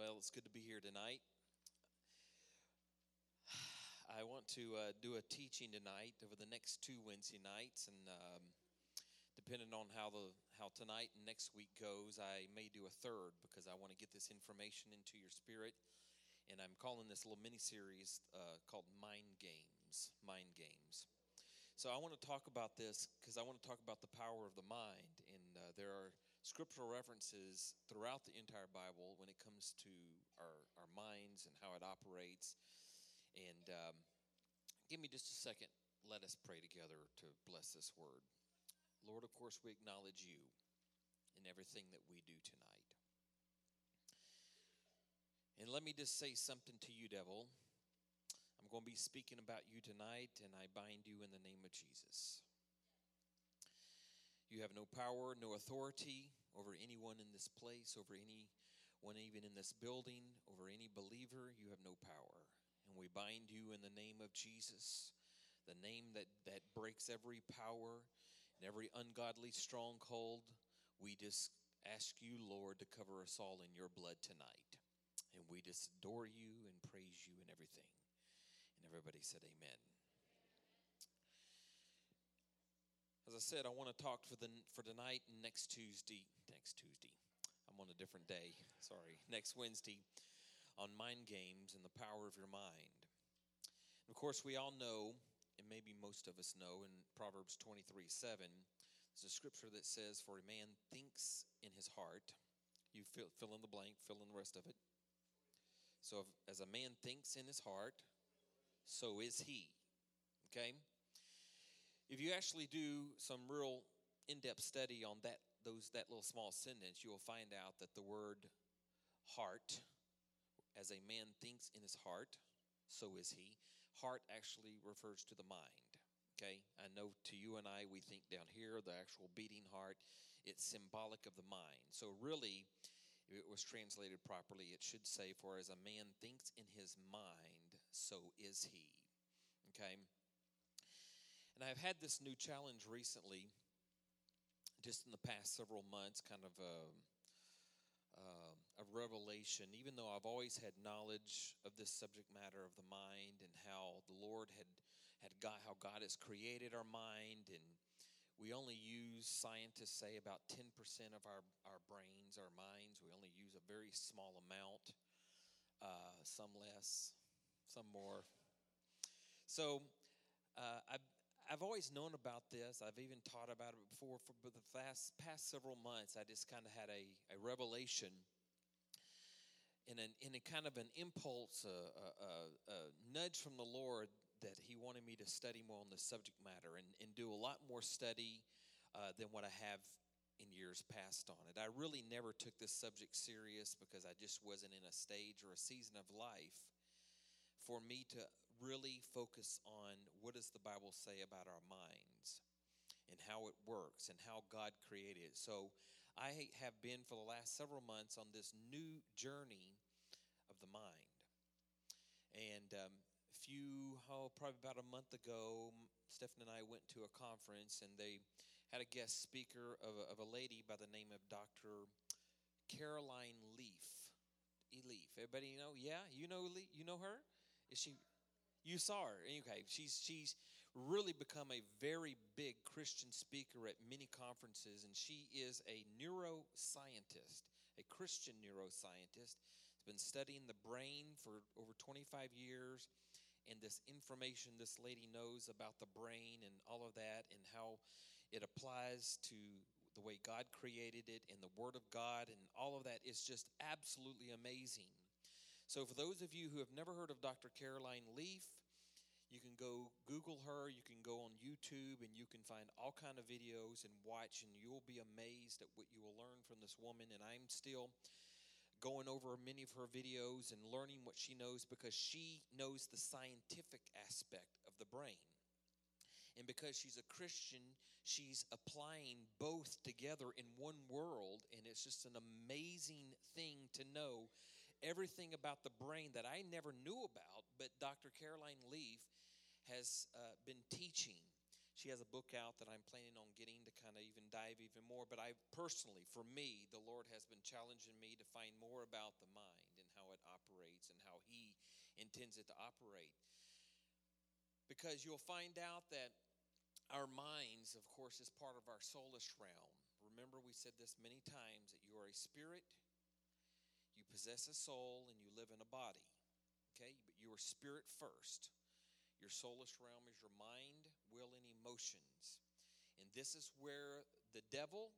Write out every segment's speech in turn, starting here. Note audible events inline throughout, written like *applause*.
Well, it's good to be here tonight. *sighs* I want to uh, do a teaching tonight over the next two Wednesday nights, and um, depending on how the how tonight and next week goes, I may do a third because I want to get this information into your spirit. And I'm calling this little mini series uh, called Mind Games. Mind Games. So I want to talk about this because I want to talk about the power of the mind, and uh, there are scriptural references throughout the entire Bible when it comes to our, our minds and how it operates. And um, give me just a second. Let us pray together to bless this word. Lord, of course, we acknowledge you in everything that we do tonight. And let me just say something to you, devil. I'm going to be speaking about you tonight, and I bind you in the name of Jesus. You have no power, no authority over anyone in this place, over anyone even in this building, over any believer. You have no power. And we bind you in the name of Jesus, the name that, that breaks every power and every ungodly stronghold. We just ask you, Lord, to cover us all in your blood tonight. And we just adore you and praise you and everything. And everybody said, Amen. As I said, I want to talk for the for tonight and next Tuesday. Next Tuesday, I'm on a different day. Sorry, next Wednesday, on mind games and the power of your mind. And of course, we all know, and maybe most of us know, in Proverbs 23 7, there's a scripture that says, "For a man thinks in his heart." You fill, fill in the blank, fill in the rest of it. So, if, as a man thinks in his heart, so is he. Okay? If you actually do some real in-depth study on that those that little small sentence, you will find out that the word heart, as a man thinks in his heart, so is he. Heart actually refers to the mind. Okay, I know to you and I, we think down here, the actual beating heart, it's symbolic of the mind. So, really, if it was translated properly, it should say, For as a man thinks in his mind, so is he. Okay, and I've had this new challenge recently, just in the past several months, kind of a, uh, a revelation. Even though I've always had knowledge of this subject matter of the mind and how the Lord had had got how God has created our mind, and we only use scientists say about ten percent of our our brains, our minds. We only use a very small amount. Uh, some less, some more. So uh, I I've always known about this. I've even taught about it before. For the past, past several months, I just kind of had a, a revelation in, an, a kind of an impulse, a, a, a, nudge from the Lord that He wanted me to study more on the subject matter and, and do a lot more study uh, than what I have in years past on it. I really never took this subject serious because I just wasn't in a stage or a season of life for me to really focus on what does the Bible say about our minds and how it works and how God created it. So I have been for the last several months on this new journey of the mind. And um, a few, oh, probably about a month ago, Stephen and I went to a conference and they had a guest speaker of a, of a lady by the name of Dr. Caroline Leaf. E. Leaf. Everybody know? Yeah, you know you know her? Is she? You saw her. Okay, she's she's really become a very big Christian speaker at many conferences, and she is a neuroscientist, a Christian neuroscientist. Has been studying the brain for over 25 years, and this information this lady knows about the brain and all of that, and how it applies to the way God created it and the Word of God, and all of that is just absolutely amazing. So, for those of you who have never heard of Dr. Caroline Leaf, you can go Google her. You can go on YouTube, and you can find all kind of videos and watch, and you'll be amazed at what you will learn from this woman. And I'm still going over many of her videos and learning what she knows because she knows the scientific aspect of the brain. And because she's a Christian, she's applying both together in one world. And it's just an amazing thing to know everything about the brain that I never knew about, but Dr. Caroline Leaf has uh, been teaching. She has a book out that I'm planning on getting to kind of even dive even more. But I personally, for me, the Lord has been challenging me to find more about the mind and how it operates and how He intends it to operate. Because you'll find out that our minds, of course, is part of our soulish realm. Remember, we said this many times that you are a spirit, you possess a soul, and you live in a body. Okay? But you are spirit first. Your soulish realm is your mind, will, and emotions. And this is where the devil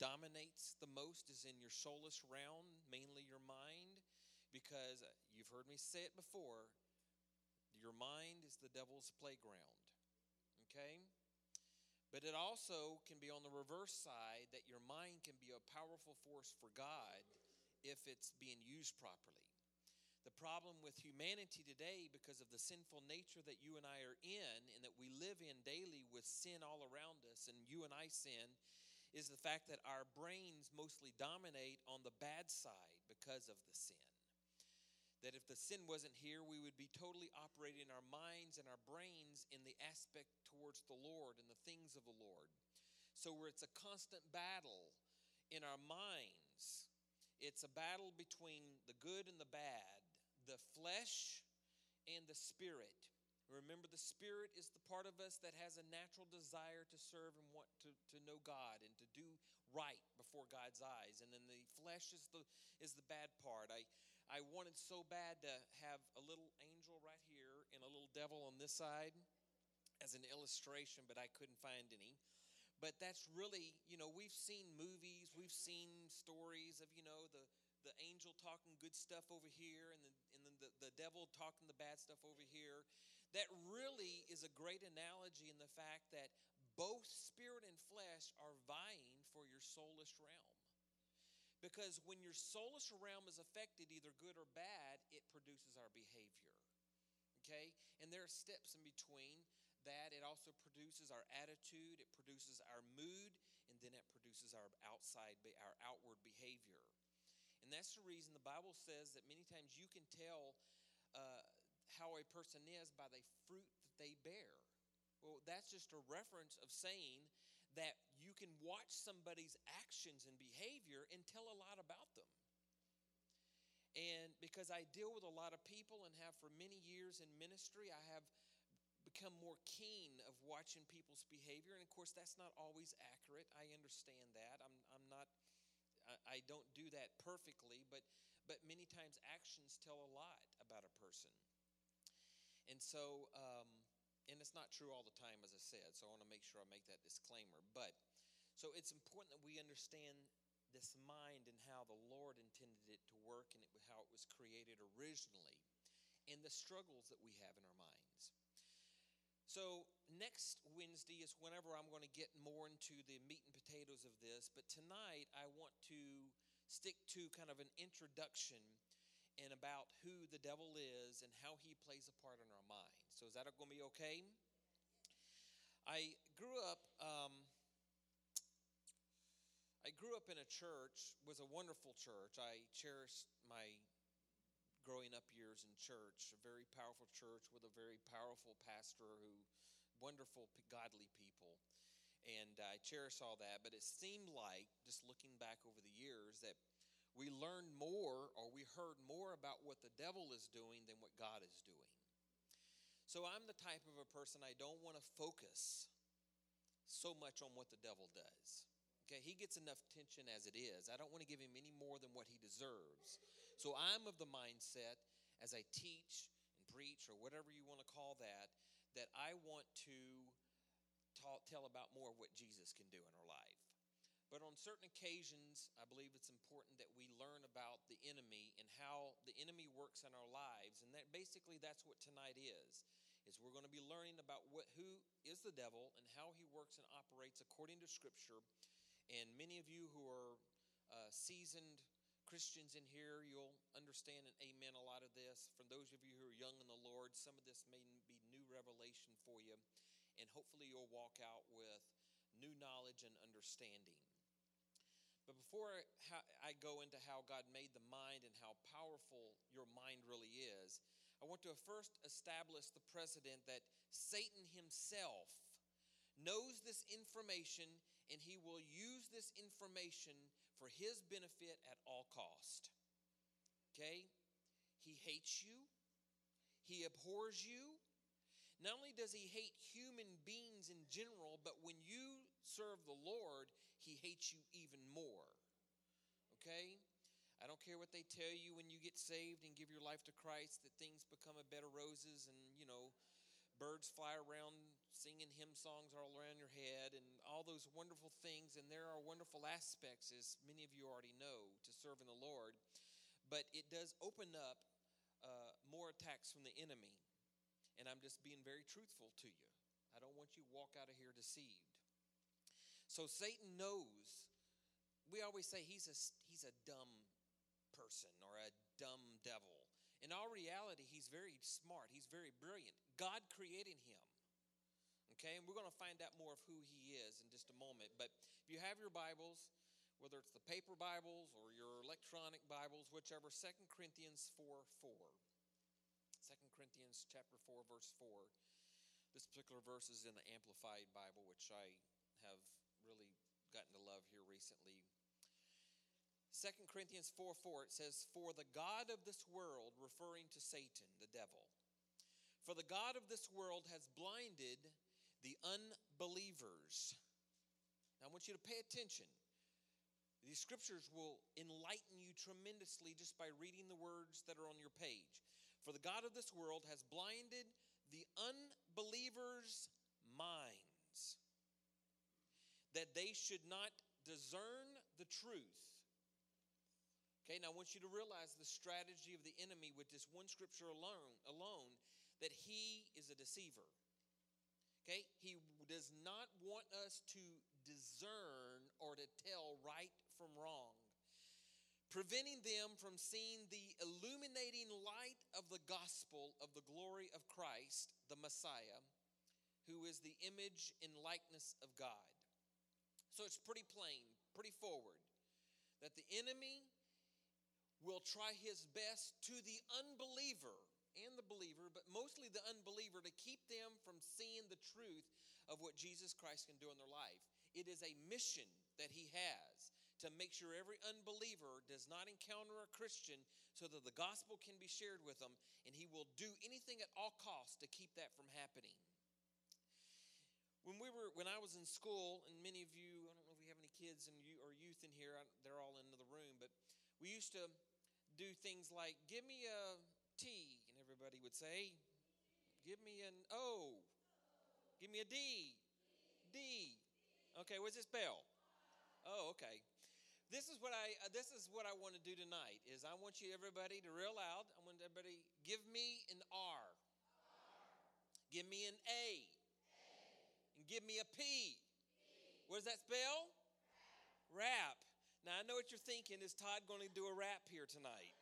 dominates the most is in your soulish realm, mainly your mind, because you've heard me say it before, your mind is the devil's playground. Okay? But it also can be on the reverse side that your mind can be a powerful force for God if it's being used properly. The problem with humanity today, because of the sinful nature that you and I are in and that we live in daily with sin all around us, and you and I sin, is the fact that our brains mostly dominate on the bad side because of the sin. That if the sin wasn't here, we would be totally operating our minds and our brains in the aspect towards the Lord and the things of the Lord. So, where it's a constant battle in our minds, it's a battle between the good and the bad, the flesh and the spirit. Remember, the spirit is the part of us that has a natural desire to serve and want to, to know God and to do right before God's eyes. And then the flesh is the is the bad part. I I wanted so bad to have a little angel right here and a little devil on this side as an illustration, but I couldn't find any. But that's really, you know, we've seen movies, we've seen stories of, you know, the the angel talking good stuff over here and, the, the, the devil talking the bad stuff over here. That really is a great analogy in the fact that both spirit and flesh are vying for your soulish realm. Because when your soulish realm is affected, either good or bad, it produces our behavior. Okay? And there are steps in between that. It also produces our attitude, it produces our mood, and then it produces our outside, our outward behavior. And that's the reason the Bible says that many times you can tell uh, how a person is by the fruit that they bear. Well, that's just a reference of saying that you can watch somebody's actions and behavior and tell a lot about them. And because I deal with a lot of people and have for many years in ministry, I have become more keen of watching people's behavior. And of course, that's not always accurate. I understand that. I'm, I'm not, I, don't do that perfectly, but, but many times actions tell a lot about a person. And so, um, and it's not true all the time, as I said, so I want to make sure I make that disclaimer. But so it's important that we understand this mind and how the Lord intended it to work and it, how it was created originally and the struggles that we have in our minds. So, next Wednesday is whenever I'm going to get more into the meat and potatoes of this, but tonight I want to stick to kind of an introduction and about who the devil is and how he plays a part in our mind. So, is that going to be okay? I grew up. Um, I grew up in a church. was a wonderful church. I cherished my growing up years in church. A very powerful church with a very powerful pastor who, wonderful, godly people, and I cherish all that. But it seemed like, just looking back over the years, that we learned more or we heard more about what the devil is doing than what God is doing. So I'm the type of a person I don't want to focus so much on what the devil does. Okay, he gets enough attention as it is. I don't want to give him any more than what he deserves. So I'm of the mindset as I teach and preach or whatever you want to call that that I want to talk, tell about more of what Jesus can do in our life. But on certain occasions, I believe it's important that we learn about the enemy and how the enemy works in our lives. And that basically that's what tonight is. Is we're going to be learning about what who is the devil and how he works and operates according to scripture. And many of you who are uh, seasoned Christians in here, you'll understand and amen a lot of this. For those of you who are young in the Lord, some of this may be revelation for you. And hopefully you'll walk out with new knowledge and understanding. But before I go into how God made the mind and how powerful your mind really is, I want to first establish the precedent that Satan himself knows this information and he will use this information for his benefit at all cost. Okay? He hates you, he abhors you. Not only does he hate human beings in general, but when you serve the Lord, he hates you even more. Okay? I don't care what they tell you when you get saved and give your life to Christ that things become a bed of roses and, you know, birds fly around singing hymn songs all around your head and all those wonderful things. And there are wonderful aspects, as many of you already know, to serving the Lord. But it does open up uh, more attacks from the enemy. And I'm just being very truthful to you. I don't want you to walk out of here deceived. So Satan knows. We always say he's a, he's a dumb person or a dumb devil. In all reality, he's very smart, he's very brilliant. God created him. Okay, and we're going to find out more of who he is in just a moment. But if you have your Bibles, whether it's the paper Bibles or your electronic Bibles, whichever, Second Corinthians 4 4. 2 Corinthians chapter 4, verse 4. This particular verse is in the Amplified Bible, which I have really gotten to love here recently. 2 Corinthians 4 4, it says, For the God of this world, referring to Satan, the devil, for the God of this world has blinded the unbelievers. Now, I want you to pay attention. These scriptures will enlighten you tremendously just by reading the words that are on your page. For the God of this world has blinded the unbelievers' minds that they should not discern the truth Okay, now I want you to realize the strategy of the enemy with this one scripture alone, alone that he is a deceiver. Okay, he does not want us to discern or to tell right from wrong, preventing them from seeing the illuminating light of the gospel of the glory of Christ, the Messiah, who is the image and likeness of God. So it's pretty plain, pretty forward, that the enemy will try his best to the unbeliever and the believer, but mostly the unbeliever, to keep them from seeing the truth of what Jesus Christ can do in their life. It is a mission that he has to make sure every unbeliever does not encounter a Christian so that the gospel can be shared with them, and he will do anything at all costs to keep that from happening. When we were, when I was in school, and many of you, I don't know if we have any kids and you or youth in here, they're all in the room, but we used to do things like, give me a T, and everybody would say, give me an O, give me a D, D. Okay, what's it spell? Oh, okay. This is what I uh, this is what I want to do tonight. Is I want you everybody to real loud. I want everybody give me an R. Give me an A. And give me a P. P. What does that spell? Rap. Rap. Now, I know what you're thinking. Is Todd going to do a rap here tonight?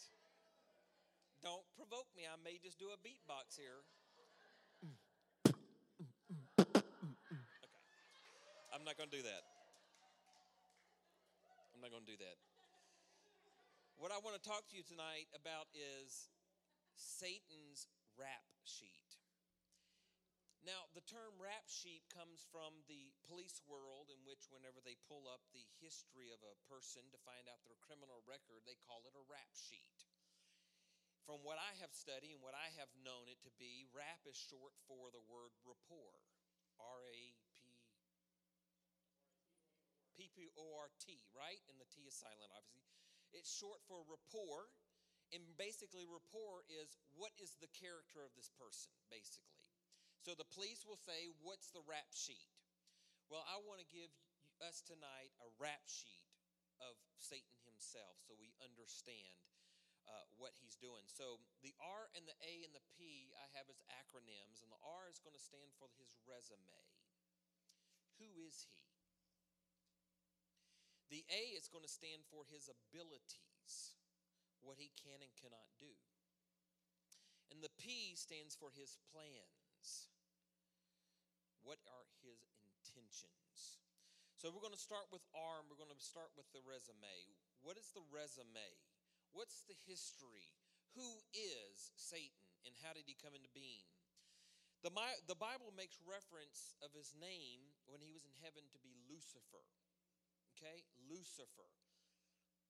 Don't provoke me. I may just do a beatbox here. I'm not going to do that. Not going to do that. What I want to talk to you tonight about is Satan's rap sheet. Now, the term rap sheet comes from the police world, in which, whenever they pull up the history of a person to find out their criminal record, they call it a rap sheet. From what I have studied and what I have known it to be, rap is short for the word rapport. R A P P O R T, right? And the T is silent, obviously. It's short for rapport. And basically, rapport is what is the character of this person, basically. So the police will say, What's the rap sheet? Well, I want to give us tonight a rap sheet of Satan himself so we understand uh, what he's doing. So the R and the A and the P I have as acronyms, and the R is going to stand for his resume. Who is he? The A is going to stand for his abilities, what he can and cannot do. And the P stands for his plans. What are his intentions? So we're going to start with R and we're going to start with the resume. What is the resume? What's the history? Who is Satan and how did he come into being? The, the Bible makes reference of his name when he was in heaven to be Lucifer. Okay? Lucifer.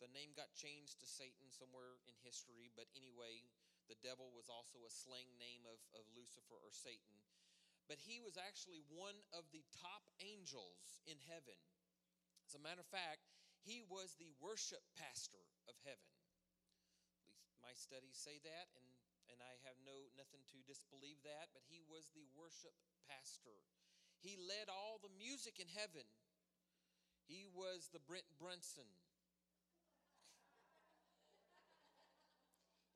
The name got changed to Satan somewhere in history, but anyway, The devil was also a slang name of, of Lucifer or Satan. But he was actually one of the top angels in heaven. As a matter of fact, he was the worship pastor of heaven. At least my studies say that, and, and I have no nothing to disbelieve that, but he was the worship pastor. He led all the music in heaven. He was the Brent Brunson.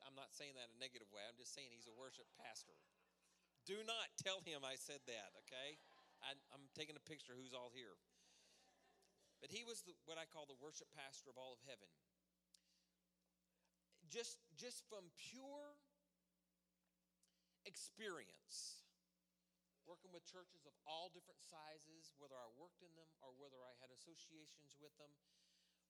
I'm not saying that in a negative way. I'm just saying he's a worship pastor. Do not tell him I said that, okay? I, am taking a picture who's all here. But he was the, what I call the worship pastor of all of heaven. Just, just from pure experience, working with churches of all different sizes, whether I worked in them or whether I had associations with them,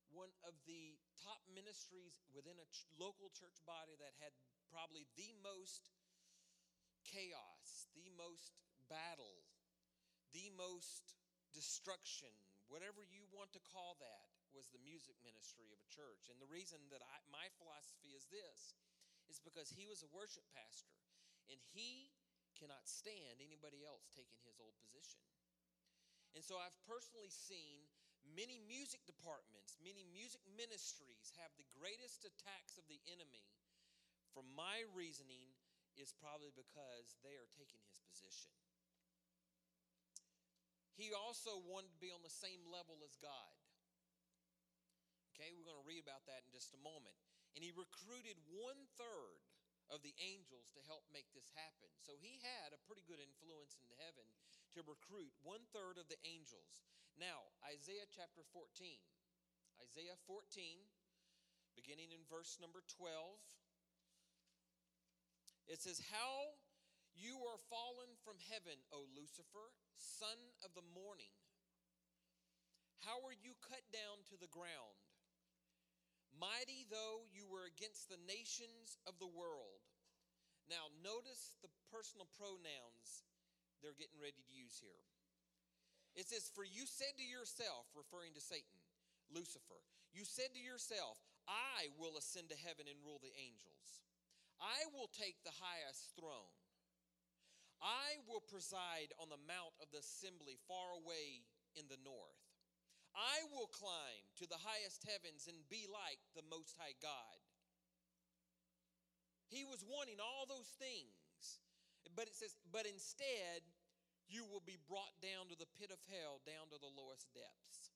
one of the top ministries within a ch- local church body that had probably the most chaos, the most battle, the most destruction, whatever you want to call that, was the music ministry of a church. And the reason that I, my philosophy is this is because he was a worship pastor and he cannot stand anybody else taking his old position. And so I've personally seen many music departments, many music ministries have the greatest attacks of the enemy. From my reasoning, is probably because they are taking his position. He also wanted to be on the same level as God. Okay, we're going to read about that in just a moment. And he recruited one third of the angels to help make this happen. So he had a pretty good influence in heaven to recruit one third of the angels. Now, Isaiah chapter 14. Isaiah 14, beginning in verse number 12. It says, How you are fallen from heaven, O Lucifer, son of the morning. How are you cut down to the ground? Mighty though you were against the nations of the world. Now, notice the personal pronouns they're getting ready to use here. It says, For you said to yourself, referring to Satan, Lucifer, you said to yourself, I will ascend to heaven and rule the angels. I will take the highest throne. I will preside on the mount of the assembly far away in the north. I will climb to the highest heavens and be like the Most High God. He was wanting all those things, but it says, but instead, you will be brought down to the pit of hell, down to the lowest depths,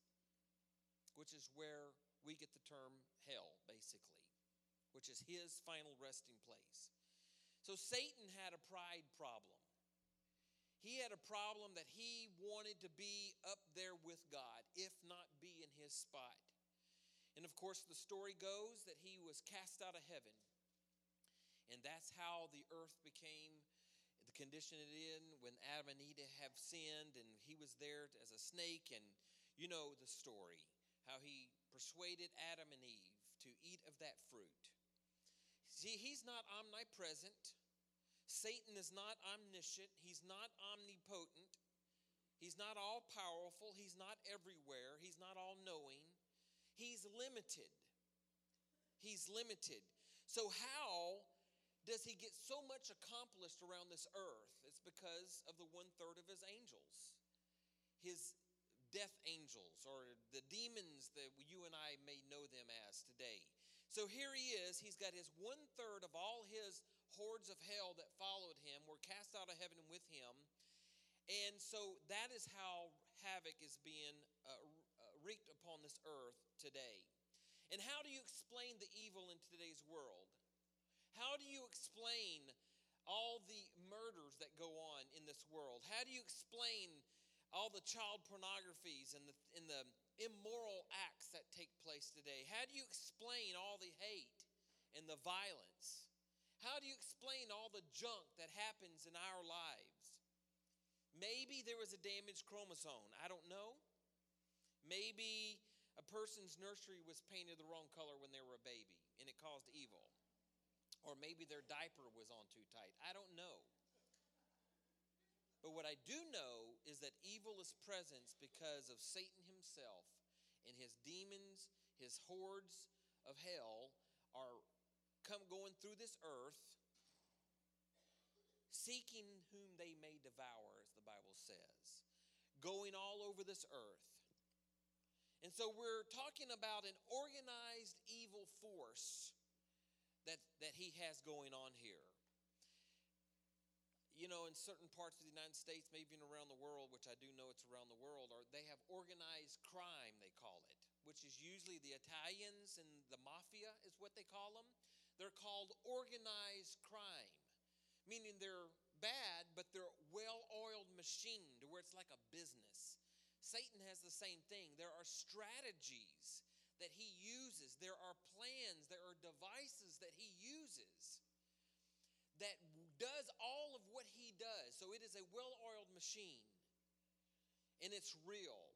which is where we get the term hell, basically, which is his final resting place. So Satan had a pride problem. He had a problem that he wanted to be up there with God, if not be in his spot. And of course, the story goes that he was cast out of heaven. And that's how the earth became the condition it in when Adam and Eve have sinned, and he was there as a snake. And you know the story how he persuaded Adam and Eve to eat of that fruit. See, he's not omnipresent. Satan is not omniscient, he's not omnipotent, he's not all powerful, he's not everywhere, he's not all knowing. He's limited. He's limited. So, how does he get so much accomplished around this earth? It's because of the one third of his angels, his death angels, or the demons that you and I may know them as today. So here he is. He's got his one third of all his hordes of hell that followed him were cast out of heaven with him. And so that is how havoc is being uh, uh, wreaked upon this earth today. And how do you explain the evil in today's world? How do you explain all the murders that go on in this world? How do you explain all the child pornographies and the, and the immoral acts that take place today? How do you explain all the hate and the violence? How do you explain all the junk that happens in our lives? Maybe there was a damaged chromosome. I don't know. Maybe a person's nursery was painted the wrong color when they were a baby and it caused evil. Or maybe their diaper was on too tight. I don't know. But what I do know is that evil is present because of Satan himself and his demons, his hordes of hell are come going through this earth seeking whom they may devour, as the Bible says, going all over this earth. And so we're talking about an organized evil force that, that he has going on here. You know, in certain parts of the United States, maybe even around the world, which I do know it's around the world, or they have organized crime, they call it, which is usually the Italians and the mafia, is what they call them. They're called organized crime, meaning they're bad, but they're well oiled machine to where it's like a business. Satan has the same thing. There are strategies that he uses, there are plans, there are devices that he uses that does all of what he does. So it is a well oiled machine and it's real.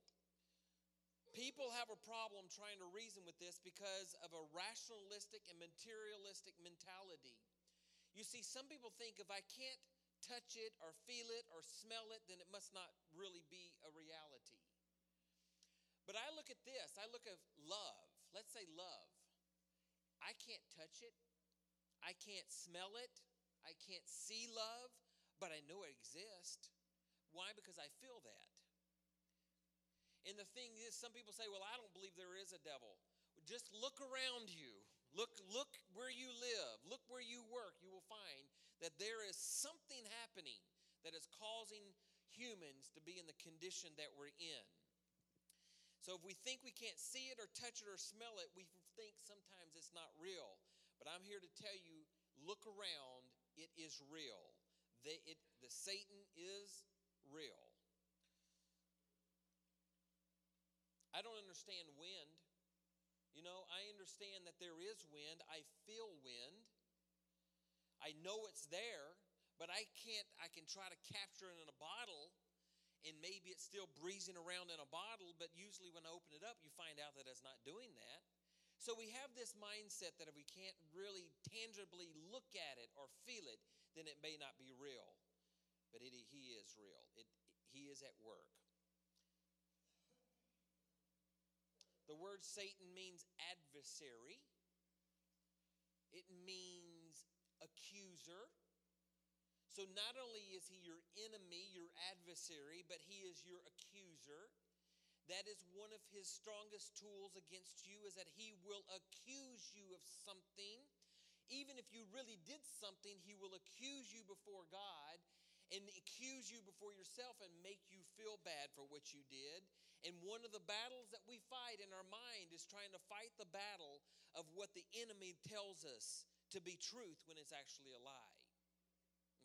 People have a problem trying to reason with this because of a rationalistic and materialistic mentality. You see, some people think if I can't touch it or feel it or smell it, then it must not really be a reality. But I look at this, I look at love. Let's say love. I can't touch it, I can't smell it, I can't see love, but I know it exists. Why? Because I feel that. And the thing is, some people say, well, I don't believe there is a devil. Just look around you. Look, look where you live. Look where you work. You will find that there is something happening that is causing humans to be in the condition that we're in. So if we think we can't see it or touch it or smell it, we think sometimes it's not real. But I'm here to tell you look around, it is real. They, it, the Satan is real. I don't understand wind. You know, I understand that there is wind. I feel wind. I know it's there, but I can't, I can try to capture it in a bottle and maybe it's still breezing around in a bottle, but usually when I open it up, you find out that it's not doing that. So we have this mindset that if we can't really tangibly look at it or feel it, then it may not be real. But it, he is real, it, he is at work. The word Satan means adversary, it means accuser. So not only is he your enemy, your adversary, but he is your accuser. That is one of his strongest tools against you is that he will accuse you of something. Even if you really did something, he will accuse you before God and accuse you before yourself and make you feel bad for what you did. And one of the battles that we fight in our mind is trying to fight the battle of what the enemy tells us to be truth when it's actually a lie.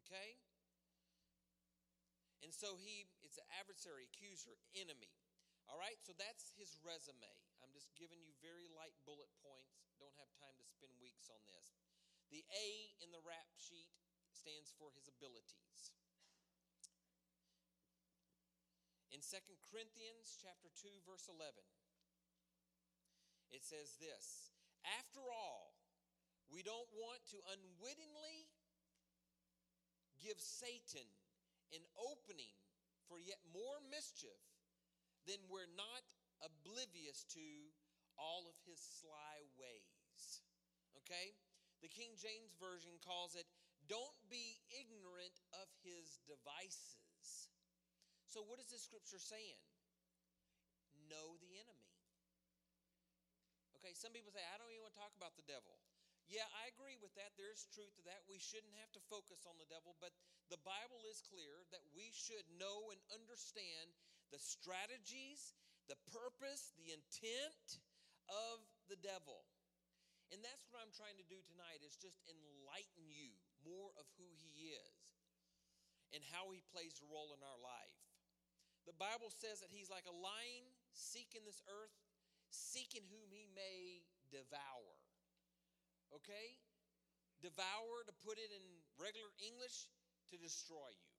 Okay? And so he, it's an adversary, accuser, enemy. All right, so that's his resume. I'm just giving you very light bullet points. Don't have time to spend weeks on this. The A in the rap sheet stands for his abilities. In 2 Corinthians chapter 2 verse 11 it says this, after all, we don't want to unwittingly give Satan an opening for yet more mischief then we're not oblivious to all of his sly ways. Okay? The King James Version calls it, don't be ignorant of his devices. So, what is this scripture saying? Know the enemy. Okay, some people say, I don't even want to talk about the devil. Yeah, I agree with that. There's truth to that. We shouldn't have to focus on the devil, but the Bible is clear that we should know and understand the strategies, the purpose, the intent of the devil. And that's what I'm trying to do tonight is just enlighten you more of who he is and how he plays a role in our life. The Bible says that he's like a lion seeking this earth, seeking whom he may devour. Okay? Devour, to put it in regular English, to destroy you.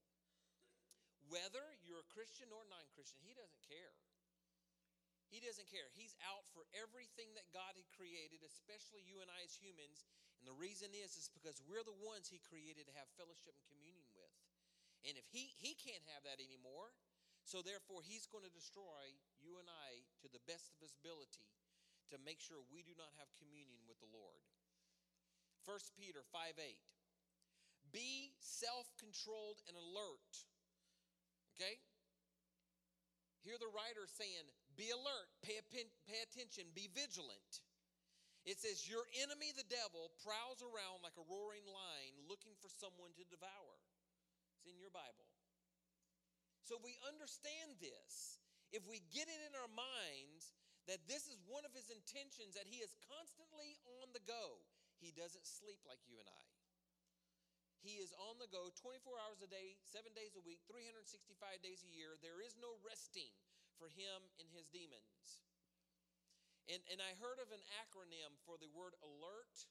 Whether you're a Christian or non Christian, he doesn't care. He doesn't care. He's out for everything that God had created, especially you and I as humans. And the reason is is because we're the ones he created to have fellowship and communion with. And if he he can't have that anymore, so therefore, he's going to destroy you and I to the best of his ability to make sure we do not have communion with the Lord. 1 Peter 5 8. Be self controlled and alert. Okay? Here the writer saying, be alert, pay, pay attention, be vigilant. It says, Your enemy, the devil, prowls around like a roaring lion looking for someone to devour. It's in your Bible. So we understand this. If we get it in our minds that this is one of his intentions, that he is constantly on the go, he doesn't sleep like you and I. He is on the go 24 hours a day, seven days a week, 365 days a year. There is no resting for him and his demons. And, and I heard of an acronym for the word alert,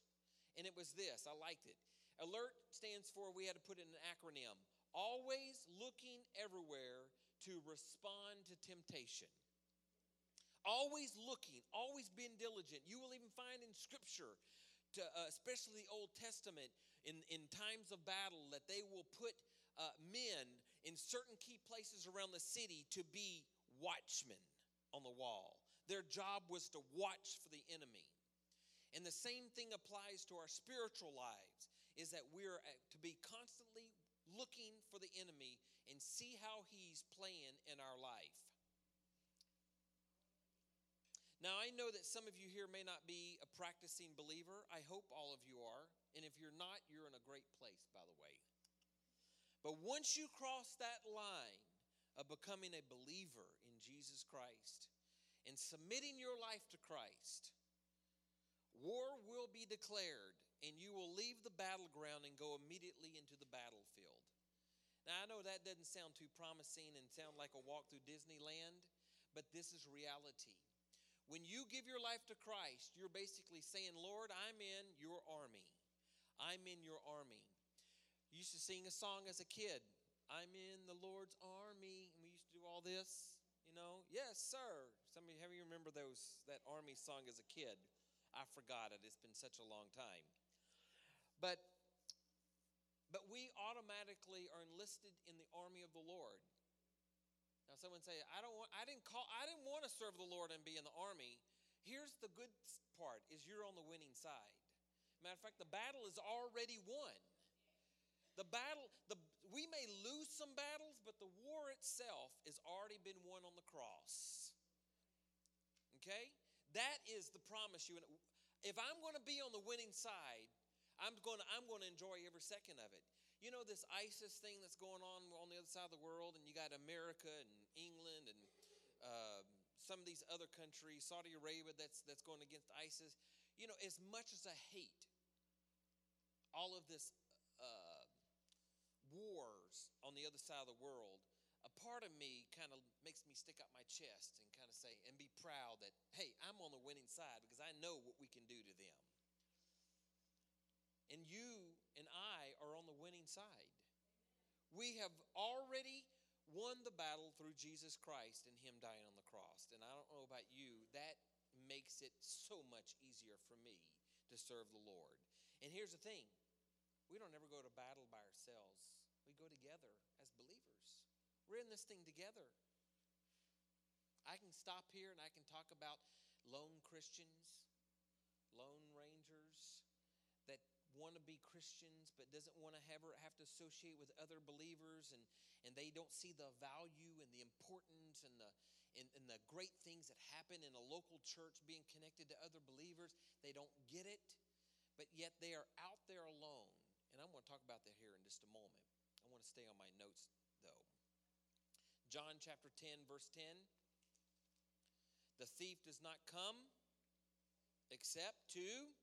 and it was this. I liked it. Alert stands for, we had to put in an acronym always looking everywhere to respond to temptation. Always looking, always being diligent. You will even find in Scripture, to, uh, especially the Old Testament, in, in times of battle, that they will put uh, men in certain key places around the city to be watchmen on the wall. Their job was to watch for the enemy. And the same thing applies to our spiritual lives is that we're to be constantly looking for the enemy and see how he's playing in our life. Now, I know that some of you here may not be a practicing believer. I hope all of you are. And if you're not, you're in a great place, by the way. But once you cross that line of becoming a believer in Jesus Christ, and submitting your life to Christ, war will be declared and you will leave the battleground and go immediately into the battlefield. Now, I know that doesn't sound too promising and sound like a walk through Disneyland, but this is reality. When you give your life to Christ, you're basically saying, Lord, I'm in your army. I'm in your army. You used to sing a song as a kid I'm in the Lord's army. And we used to do all this. You know, yes, sir. Some of you, have you remember those that army song as a kid? I forgot it. It's been such a long time. But but we automatically are enlisted in the army of the Lord. Now someone say, I don't want I didn't call I didn't want to serve the Lord and be in the army. Here's the good part is you're on the winning side. Matter of fact, the battle is already won. The battle, the, we may lose some battles, but the war itself has already been won on the cross. Okay? That is the promise you. If I'm going to be on the winning side, I'm going to, I'm going to enjoy every second of it. You know this ISIS thing that's going on on the other side of the world, and you got America and England and uh, some of these other countries, Saudi Arabia, that's that's going against ISIS. You know, as much as I hate all of this uh, wars on the other side of the world, a part of me kind of makes me stick out my chest and kind of say, and be proud that, hey, I'm on the winning side because I know what we can do to them. And you and I are on the winning side. We have already won the battle through Jesus Christ and Him dying on the cross. And I don't know about you, that makes it so much easier for me to serve the Lord. And here's the thing we don't ever go to battle by ourselves. We go together as believers. We're in this thing together. I can stop here and I can talk about lone Christians, lone rangers that want to be Christians but doesn't want to ever have to associate with other believers and, and they don't see the value and the importance and the and, and the great things that happen in a local church being connected to other believers. They don't get it, but yet they are out there alone. And I'm going to talk about that here in just a moment. I want to stay on my notes, though. John chapter 10, verse 10. The thief does not come except to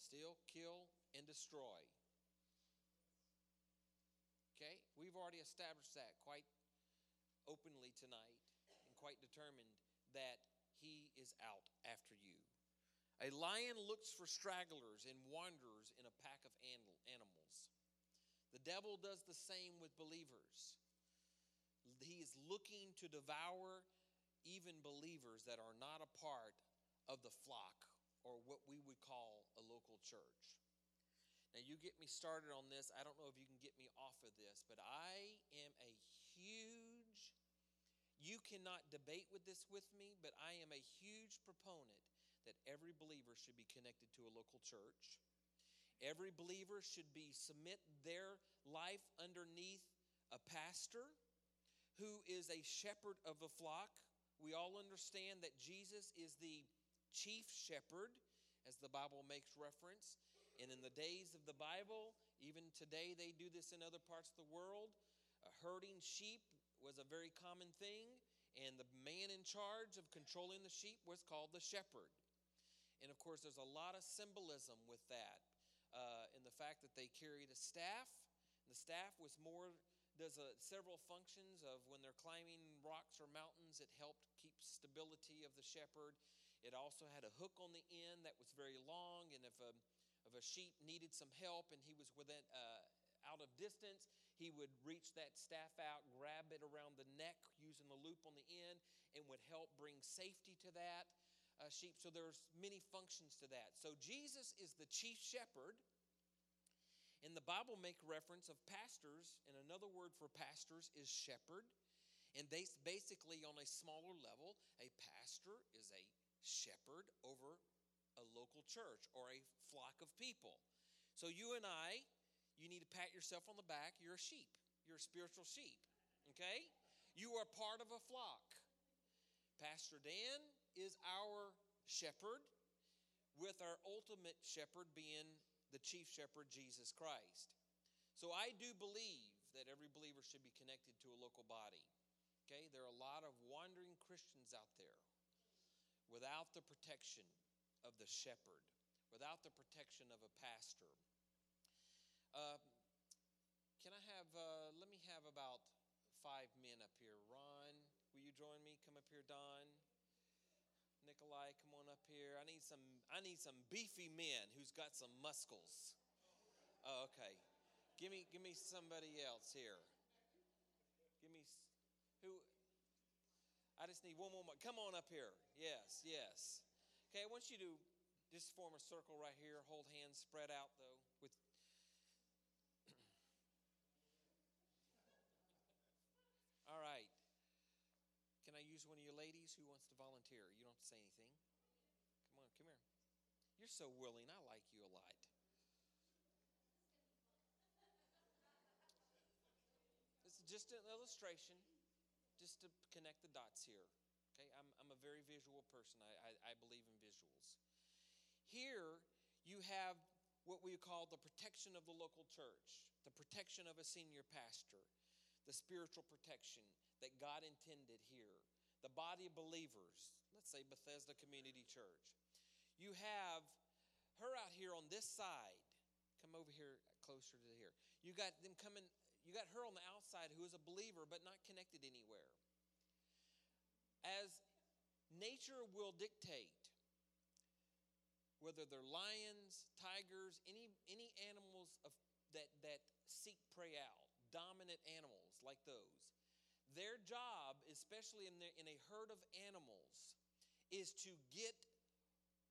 steal, kill, and destroy. Okay? We've already established that quite openly tonight and quite determined that he is out after you. A lion looks for stragglers and wanderers in a pack of animals. The devil does the same with believers. He is looking to devour even believers that are not a part of the flock or what we would call a local church. Now, you get me started on this. I don't know if you can get me off of this, but I am a huge, you cannot debate with this with me, but I am a huge proponent that every believer should be connected to a local church Every believer should be submit their life underneath a pastor who is a shepherd of the flock. We all understand that Jesus is the chief shepherd, as the Bible makes reference. And in the days of the Bible, even today they do this in other parts of the world. Uh, herding sheep was a very common thing, and the man in charge of controlling the sheep was called the shepherd. And of course, there's a lot of symbolism with that uh, in the fact that they carried a staff. The staff was more does a, several functions of when they're climbing rocks or mountains. It helped keep stability of the shepherd. It also had a hook on the end that was very long, and if a if a sheep needed some help and he was within uh, out of distance, he would reach that staff out, grab it around the neck using the loop on the end, and would help bring safety to that uh, sheep. So there's many functions to that. So Jesus is the chief shepherd. And the Bible make reference of pastors, and another word for pastors is shepherd. And they basically, on a smaller level, a pastor is a shepherd over a local church or a flock of people. So you and I, you need to pat yourself on the back. You're a sheep. You're a spiritual sheep. Okay? You are part of a flock. Pastor Dan is our shepherd, with our ultimate shepherd being the chief shepherd, Jesus Christ. So I do believe that every believer should be connected to a local body. Okay, there are a lot of wandering Christians out there without the protection of the shepherd, without the protection of a pastor. Uh, can I have, uh, let me have about five men up here. Ron, will you join me? Come up here, Don. Nikolai, come on up here. I need some I need some beefy men who's got some muscles. Oh, okay. Give me give me somebody else here. Give me I just need one more. Come on up here. Yes, yes. Okay, I want you to just form a circle right here. Hold hands spread out though with *coughs* All right. Can I use one of your ladies who wants to volunteer? You don't have to say anything. Come on, come here. You're so willing. I like you a lot. This is just an illustration, just to connect the dots here. Okay, I'm, I'm a very visual person. I, I, I believe in visuals. Here, you have what we call the protection of the local church, the protection of a senior pastor, the spiritual protection that God intended here, the body of believers, let's say Bethesda Community Church. You have her out here on this side. Come over here closer to here. You got them coming, you got her on the outside who is a believer but not connected anywhere. As nature will dictate, whether they're lions, tigers, any any animals of, that that seek prey out, dominant animals like those, their job, especially in, the, in a herd of animals, is to get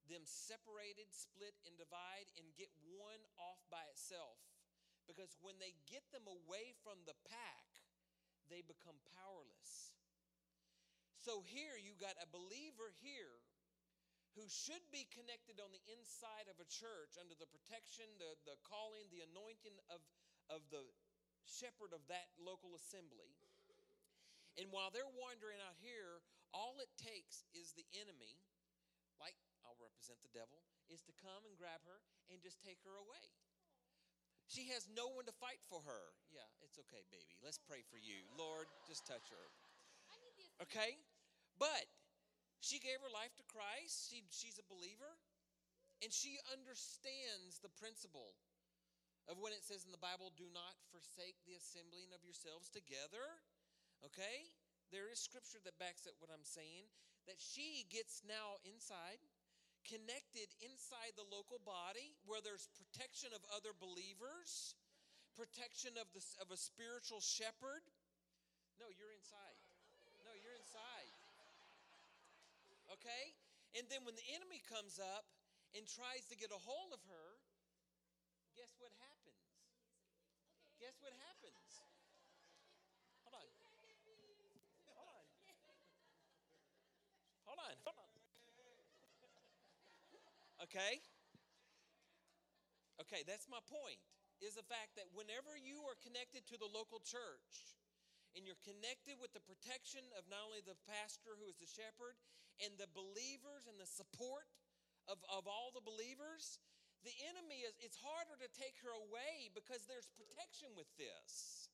them separated, split, and divide, and get one off by itself. Because when they get them away from the pack, they become powerless. So here you got a believer here who should be connected on the inside of a church under the protection, the, the calling, the anointing of, of the shepherd of that local assembly. And while they're wandering out here, all it takes is the enemy, like I'll represent the devil, is to come and grab her and just take her away. She has no one to fight for her. Yeah, it's okay, baby. Let's pray for you. Lord, just touch her. Okay? But she gave her life to Christ. She, she's a believer. And she understands the principle of when it says in the Bible, do not forsake the assembling of yourselves together. Okay? There is scripture that backs up what I'm saying. That she gets now inside connected inside the local body where there's protection of other believers, protection of, the, of a spiritual shepherd. No, you're inside. No, you're inside. Okay? And then when the enemy comes up and tries to get a hold of her, guess what happens? Guess what happens? Hold on. Hold on. Hold on. Hold on. Okay? Okay, that's my point. Is the fact that whenever you are connected to the local church and you're connected with the protection of not only the pastor who is the shepherd and the believers and the support of, of all the believers, the enemy is it's harder to take her away because there's protection with this.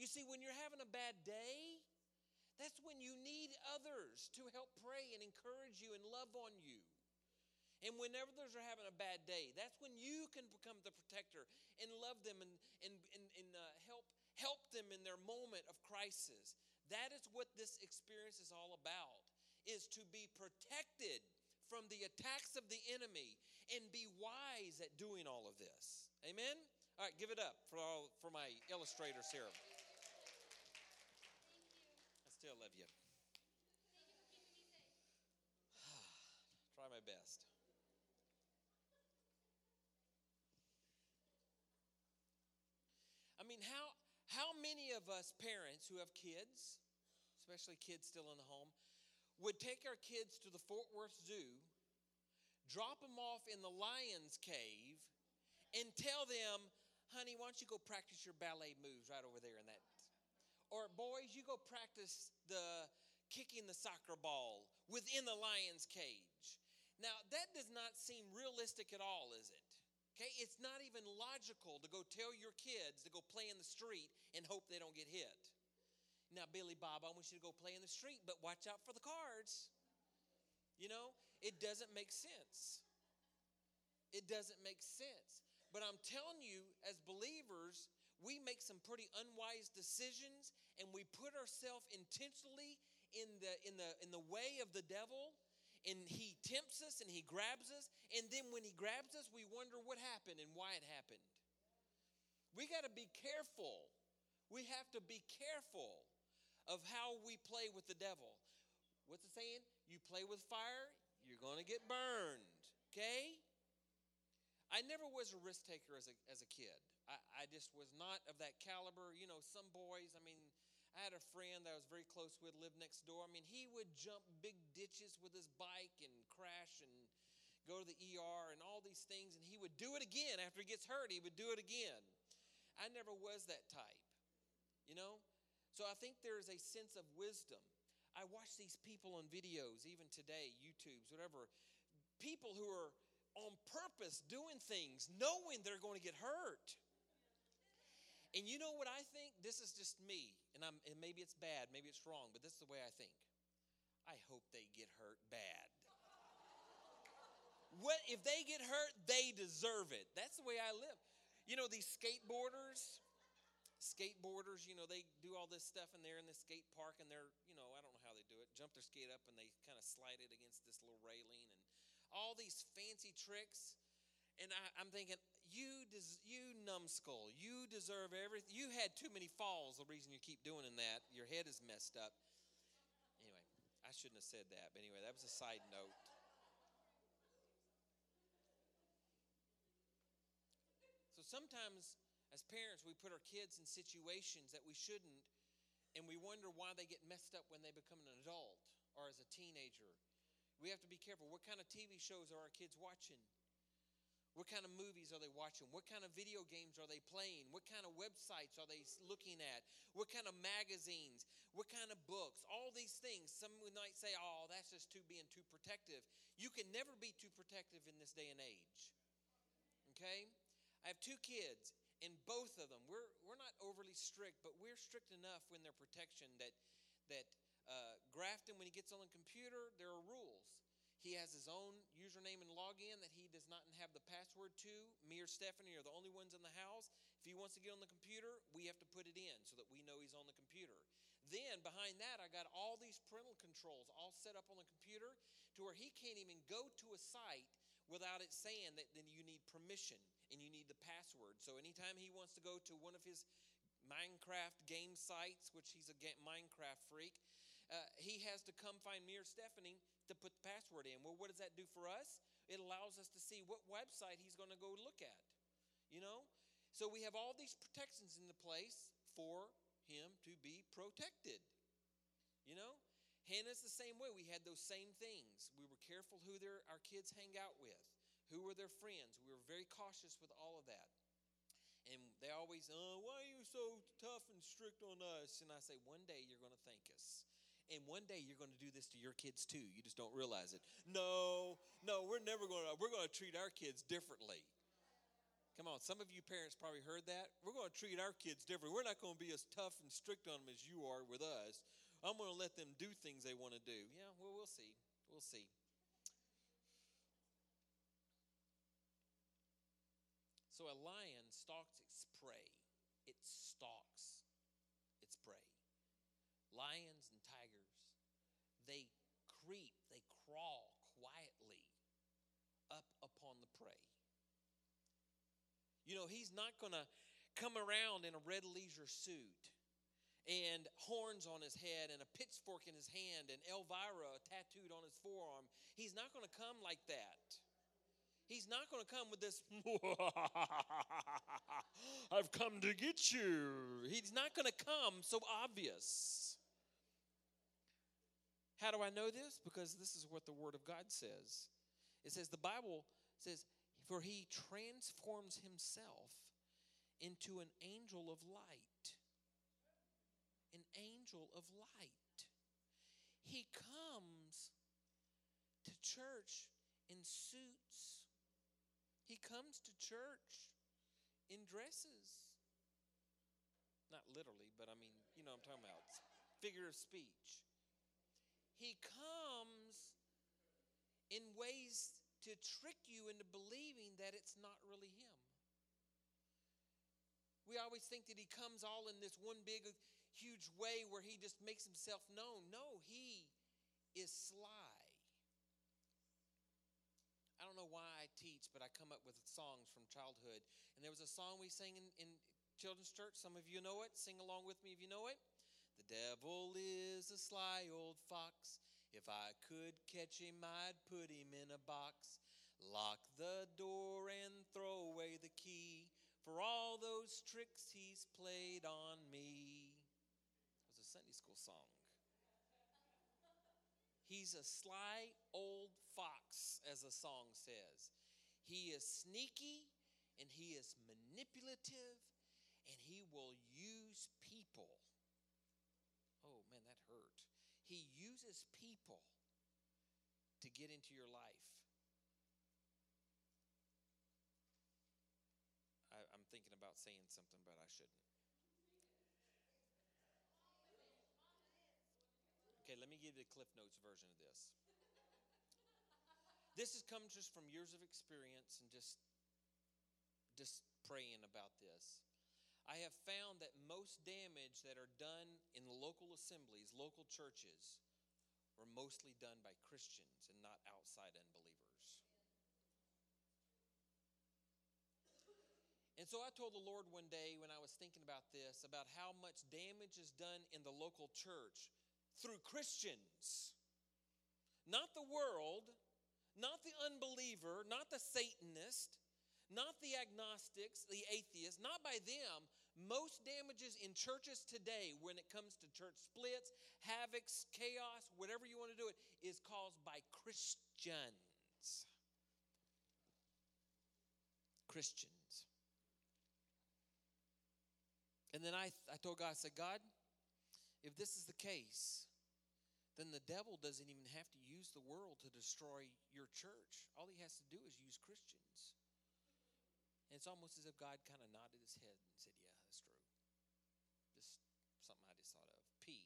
You see, when you're having a bad day, that's when you need others to help pray and encourage you and love on you. And whenever others are having a bad day, that's when you can become the protector and love them and, and, and, and uh, help, help them in their moment of crisis. That is what this experience is all about, is to be protected from the attacks of the enemy and be wise at doing all of this. Amen? All right, give it up for, all, for my illustrators Sarah. I still love you. Try my best. I mean, how, how many of us parents who have kids, especially kids still in the home, would take our kids to the Fort Worth Zoo, drop them off in the lion's cave, and tell them, honey, why don't you go practice your ballet moves right over there in that? Or, boys, you go practice the kicking the soccer ball within the lion's cage. Now, that does not seem realistic at all, is it? Okay, it's not even logical to go tell your kids to go play in the street and hope they don't get hit. Now, Billy Bob, I want you to go play in the street, but watch out for the cards. You know, it doesn't make sense. It doesn't make sense. But I'm telling you, as believers, we make some pretty unwise decisions and we put ourselves intentionally in the in the in the way of the devil and he tempts us and he grabs us. And then when he grabs us, we wonder what happened and why it happened. We got to be careful. We have to be careful of how we play with the devil. What's the saying? You play with fire, you're going to get burned. Okay? I never was a risk taker as a, as a kid. I, I just was not of that caliber. You know, some boys, I mean, I had a friend that I was very close with, lived next door. I mean, he would jump big ditches with his bike and crash and go to the ER and all these things, and he would do it again after he gets hurt. He would do it again. I never was that type, you know? So I think there's a sense of wisdom. I watch these people on videos, even today, YouTube's, whatever, people who are on purpose doing things knowing they're going to get hurt. And you know what I think? This is just me, and, I'm, and maybe it's bad, maybe it's wrong, but this is the way I think. I hope they get hurt bad. *laughs* What if they get hurt? They deserve it. That's the way I live. You know these skateboarders, skateboarders. You know they do all this stuff, and they're in the skate park, and they're you know I don't know how they do it. Jump their skate up, and they kind of slide it against this little railing, and all these fancy tricks. And I, am thinking, you, des- you numbskull, you deserve everything. You had too many falls. The reason you keep doing that, your head is messed up. Anyway, I shouldn't have said that. But anyway, that was a side note. So sometimes, as parents, we put our kids in situations that we shouldn't, and we wonder why they get messed up when they become an adult or as a teenager. We have to be careful. What kind of TV shows are our kids watching? What kind of movies are they watching? What kind of video games are they playing? What kind of websites are they looking at? What kind of magazines? What kind of books? All these things. Some might say, oh, that's just too being too protective. You can never be too protective in this day and age. Okay? I have two kids, and both of them, we're, we're not overly strict, but we're strict enough in their protection that, that uh, Grafton, when he gets on the computer, there are rules. He has his own username and login that he does not have the password to. Me or Stephanie are the only ones in the house. If he wants to get on the computer, we have to put it in so that we know he's on the computer. Then behind that, I got all these parental controls all set up on the computer to where he can't even go to a site without it saying that then you need permission and you need the password. So anytime he wants to go to one of his Minecraft game sites, which he's a Minecraft freak, uh, he has to come find me or Stephanie to put the password in. Well, what does that do for us? It allows us to see what website he's going to go look at. You know? So we have all these protections in the place for him to be protected. You know? Hannah's the same way. We had those same things. We were careful who their, our kids hang out with, Who were their friends? We were very cautious with all of that. And they always, oh, why are you so tough and strict on us? And I say, one day you're going to thank us. And one day you're going to do this to your kids too. You just don't realize it. No, no, we're never going to, we're going to treat our kids differently. Come on, some of you parents probably heard that. We're going to treat our kids differently. We're not going to be as tough and strict on them as you are with us. I'm going to let them do things they want to do. Yeah, well, we'll see. We'll see. So a lion stalks its prey. It stalks its prey. Lions and tigers, they creep, they crawl quietly up upon the prey. You know, he's not going to come around in a red leisure suit and horns on his head and a pitchfork in his hand and Elvira tattooed on his forearm. He's not going to come like that. He's not going to come with this, *laughs* I've come to get you. He's not going to come so obvious. How do I know this? Because this is what the Word of God says. It says, the Bible says, For he transforms himself into an angel of light. An angel of light. He comes to church in suits he comes to church in dresses. Not literally, but I mean, you know I'm talking about. Figure of speech. He comes in ways to trick you into believing that it's not really him. We always think that he comes all in this one big, huge way where he just makes himself known. No, he is sly. I don't know why I teach, but I come up with songs from childhood. And there was a song we sang in, in children's church. Some of you know it. Sing along with me if you know it. The devil is a sly old fox. If I could catch him, I'd put him in a box. Lock the door and throw away the key for all those tricks he's played on me. It was a Sunday school song. He's a sly old fox, as the song says. He is sneaky and he is manipulative and he will use people. Oh man, that hurt. He people to get into your life. I, am thinking about saying something, but I shouldn't. Okay, let me give you the Cliff Notes version of this. This has come just from years of experience and just just praying about this. I have found that most damage that are done in local assemblies, local churches, were mostly done by Christians and not outside unbelievers. And so I told the Lord one day when I was thinking about this about how much damage is done in the local church through Christians. Not the world, not the unbeliever, not the Satanist, not the agnostics, the atheists, not by them. Most damages in churches today, when it comes to church splits, havocs, chaos, whatever you want to do it, is caused by Christians. Christians. And then I, I told God, I said, God, if this is the case, then the devil doesn't even have to use the world to destroy your church. All he has to do is use Christians. And it's almost as if God kind of nodded his head and said, Yeah, that's true. Just something I just thought of. P.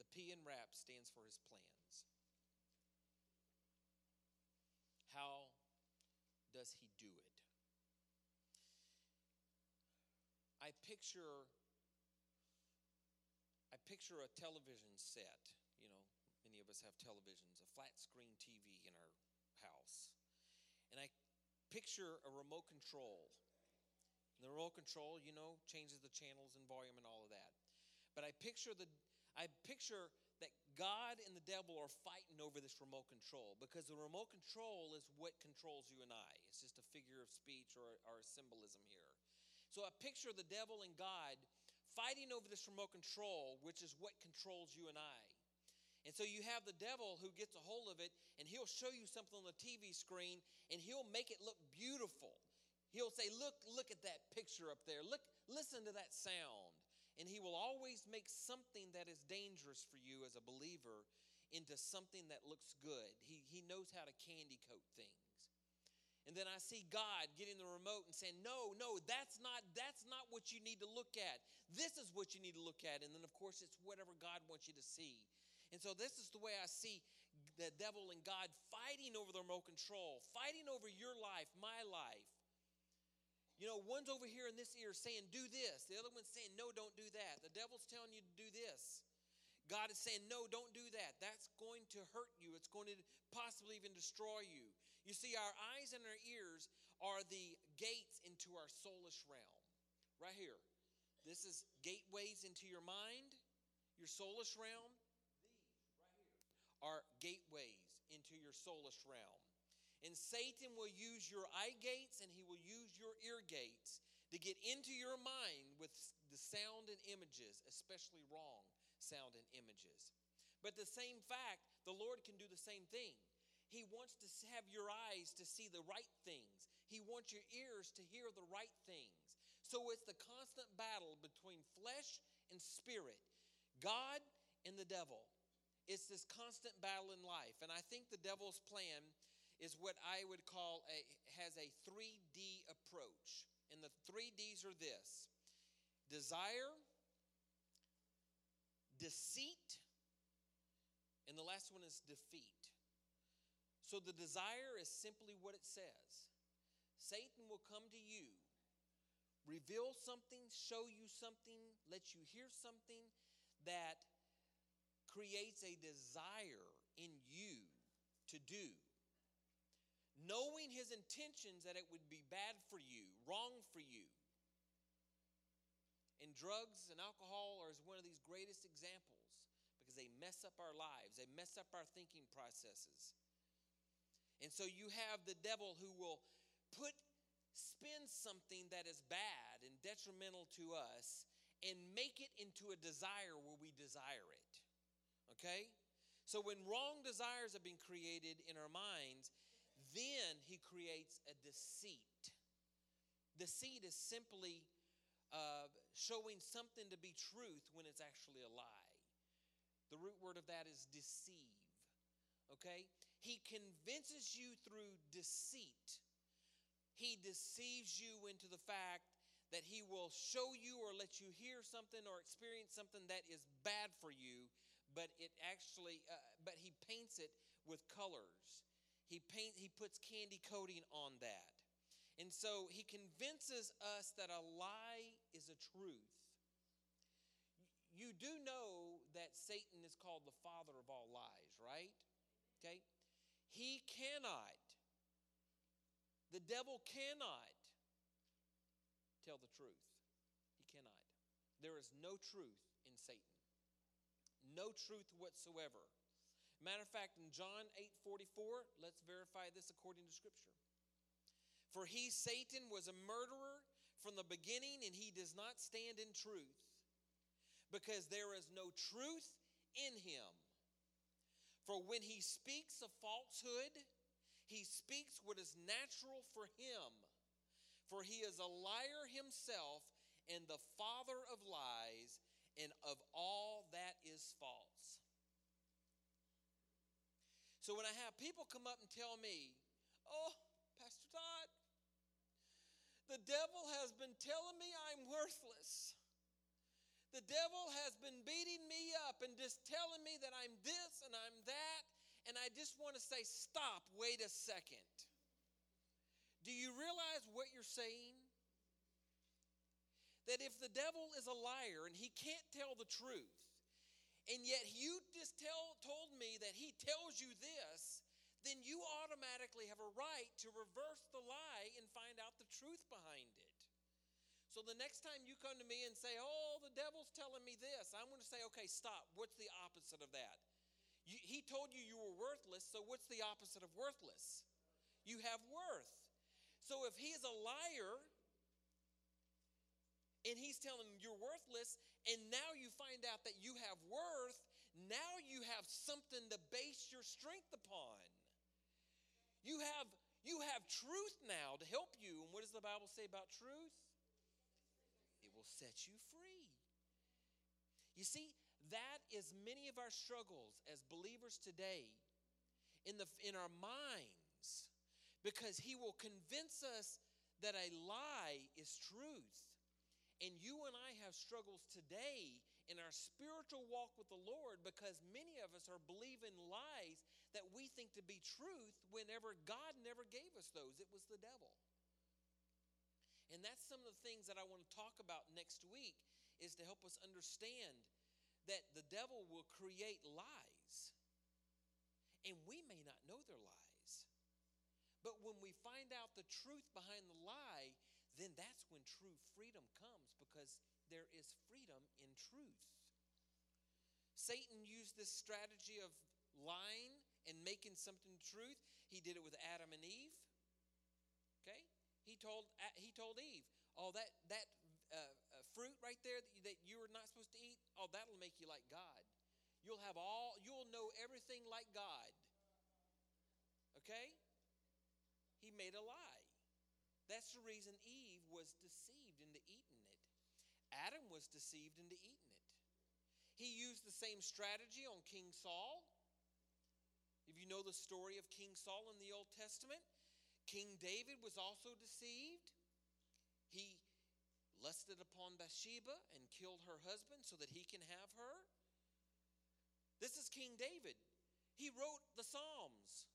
The P in rap stands for his plans. How does he do it? I picture I picture a television set, you know, Many of us have televisions, a flat screen TV in our house. And I picture a remote control. And the remote control, you know, changes the channels and volume and all of that. But I picture the I picture that God and the devil are fighting over this remote control because the remote control is what controls you and I. It's just a figure of speech or, or a symbolism here. So I picture the devil and God fighting over this remote control, which is what controls you and I. And so you have the devil who gets a hold of it and he'll show you something on the TV screen and he'll make it look beautiful. He'll say, "Look, look at that picture up there. Look, listen to that sound." And he will always make something that is dangerous for you as a believer into something that looks good. He, he knows how to candy coat things. And then I see God getting the remote and saying, "No, no, that's not that's not what you need to look at. This is what you need to look at." And then of course it's whatever God wants you to see. And so this is the way I see the devil and God fighting over the remote control, fighting over your life, my life. You know, one's over here in this ear saying, "Do this." The other one's saying, "No, don't do that." The devil's telling you to do this. God is saying, No, don't do that. That's going to hurt you. It's going to possibly even destroy you. You see, our eyes and our ears are the gates into our soulish realm. Right here. This is gateways into your mind, your soulish realm. These, right here, are gateways into your soulish realm. And Satan will use your eye gates and he will use your ear gates to get into your mind with the sound and images, especially wrong sound and images. But the same fact, the Lord can do the same thing. He wants to have your eyes to see the right things. He wants your ears to hear the right things. So it's the constant battle between flesh and spirit, God and the devil. It's this constant battle in life. And I think the devil's plan is what I would call a has a 3D approach. And the 3 Ds are this desire, deceit, and the last one is defeat. So the desire is simply what it says. Satan will come to you, reveal something, show you something, let you hear something that creates a desire in you to do. Knowing his intentions that it would be bad for you, wrong for you. And drugs and alcohol are one of these greatest examples because they mess up our lives, they mess up our thinking processes. And so you have the devil who will put spin something that is bad and detrimental to us and make it into a desire where we desire it. Okay? So when wrong desires have been created in our minds, then he creates a deceit. Deceit is simply uh, showing something to be truth when it's actually a lie. The root word of that is deceive. Okay? He convinces you through deceit. He deceives you into the fact that he will show you or let you hear something or experience something that is bad for you, but it actually, uh, but he paints it with colors. He paint, he puts candy coating on that. And so he convinces us that a lie is a truth. You do know that Satan is called the father of all lies, right? Okay? He cannot, the devil cannot tell the truth. He cannot. There is no truth in Satan. No truth whatsoever. Matter of fact, in John 8 44, let's verify this according to Scripture. For he, Satan, was a murderer from the beginning, and he does not stand in truth, because there is no truth in him. For when he speaks a falsehood, he speaks what is natural for him. For he is a liar himself and the father of lies and of all that is false. So when I have people come up and tell me, Oh, Pastor Todd, the devil has been telling me I'm worthless. The devil has been beating me up and just telling me that I'm this and I'm that. And I just want to say, stop, wait a second. Do you realize what you're saying? That if the devil is a liar and he can't tell the truth, and yet you just tell, told me that he tells you this, then you automatically have a right to reverse the lie and find out the truth behind it. So the next time you come to me and say, Oh, the devil's telling me this, I'm going to say, Okay, stop. What's the opposite of that? You, he told you you were worthless, so what's the opposite of worthless? You have worth. So if he is a liar and he's telling you you're worthless, and now you find out that you have worth, now you have something to base your strength upon. You have you have truth now to help you. And what does the Bible say about truth? It will set you free. You see, that is many of our struggles as believers today in the in our minds because he will convince us that a lie is truth. And you and I have struggles today in our spiritual walk with the Lord because many of us are believing lies that we think to be truth whenever God never gave us those. It was the devil. And that's some of the things that I want to talk about next week is to help us understand that the devil will create lies. And we may not know they're lies. But when we find out the truth behind the lie, then that's when true freedom comes because there is freedom in truth. Satan used this strategy of lying and making something truth. He did it with Adam and Eve. Okay? He told he told Eve, "Oh, that that uh, uh, fruit right there that you, that you are not supposed to eat, oh, that'll make you like God. You'll have all, you'll know everything like God. Okay? He made a lie. That's the reason Eve was deceived into eating it. Adam was deceived into eating it. He used the same strategy on King Saul. If you know the story of King Saul in the Old Testament, King David was also deceived. He lusted upon Bathsheba and killed her husband so that he can have her. This is King David. He wrote the Psalms.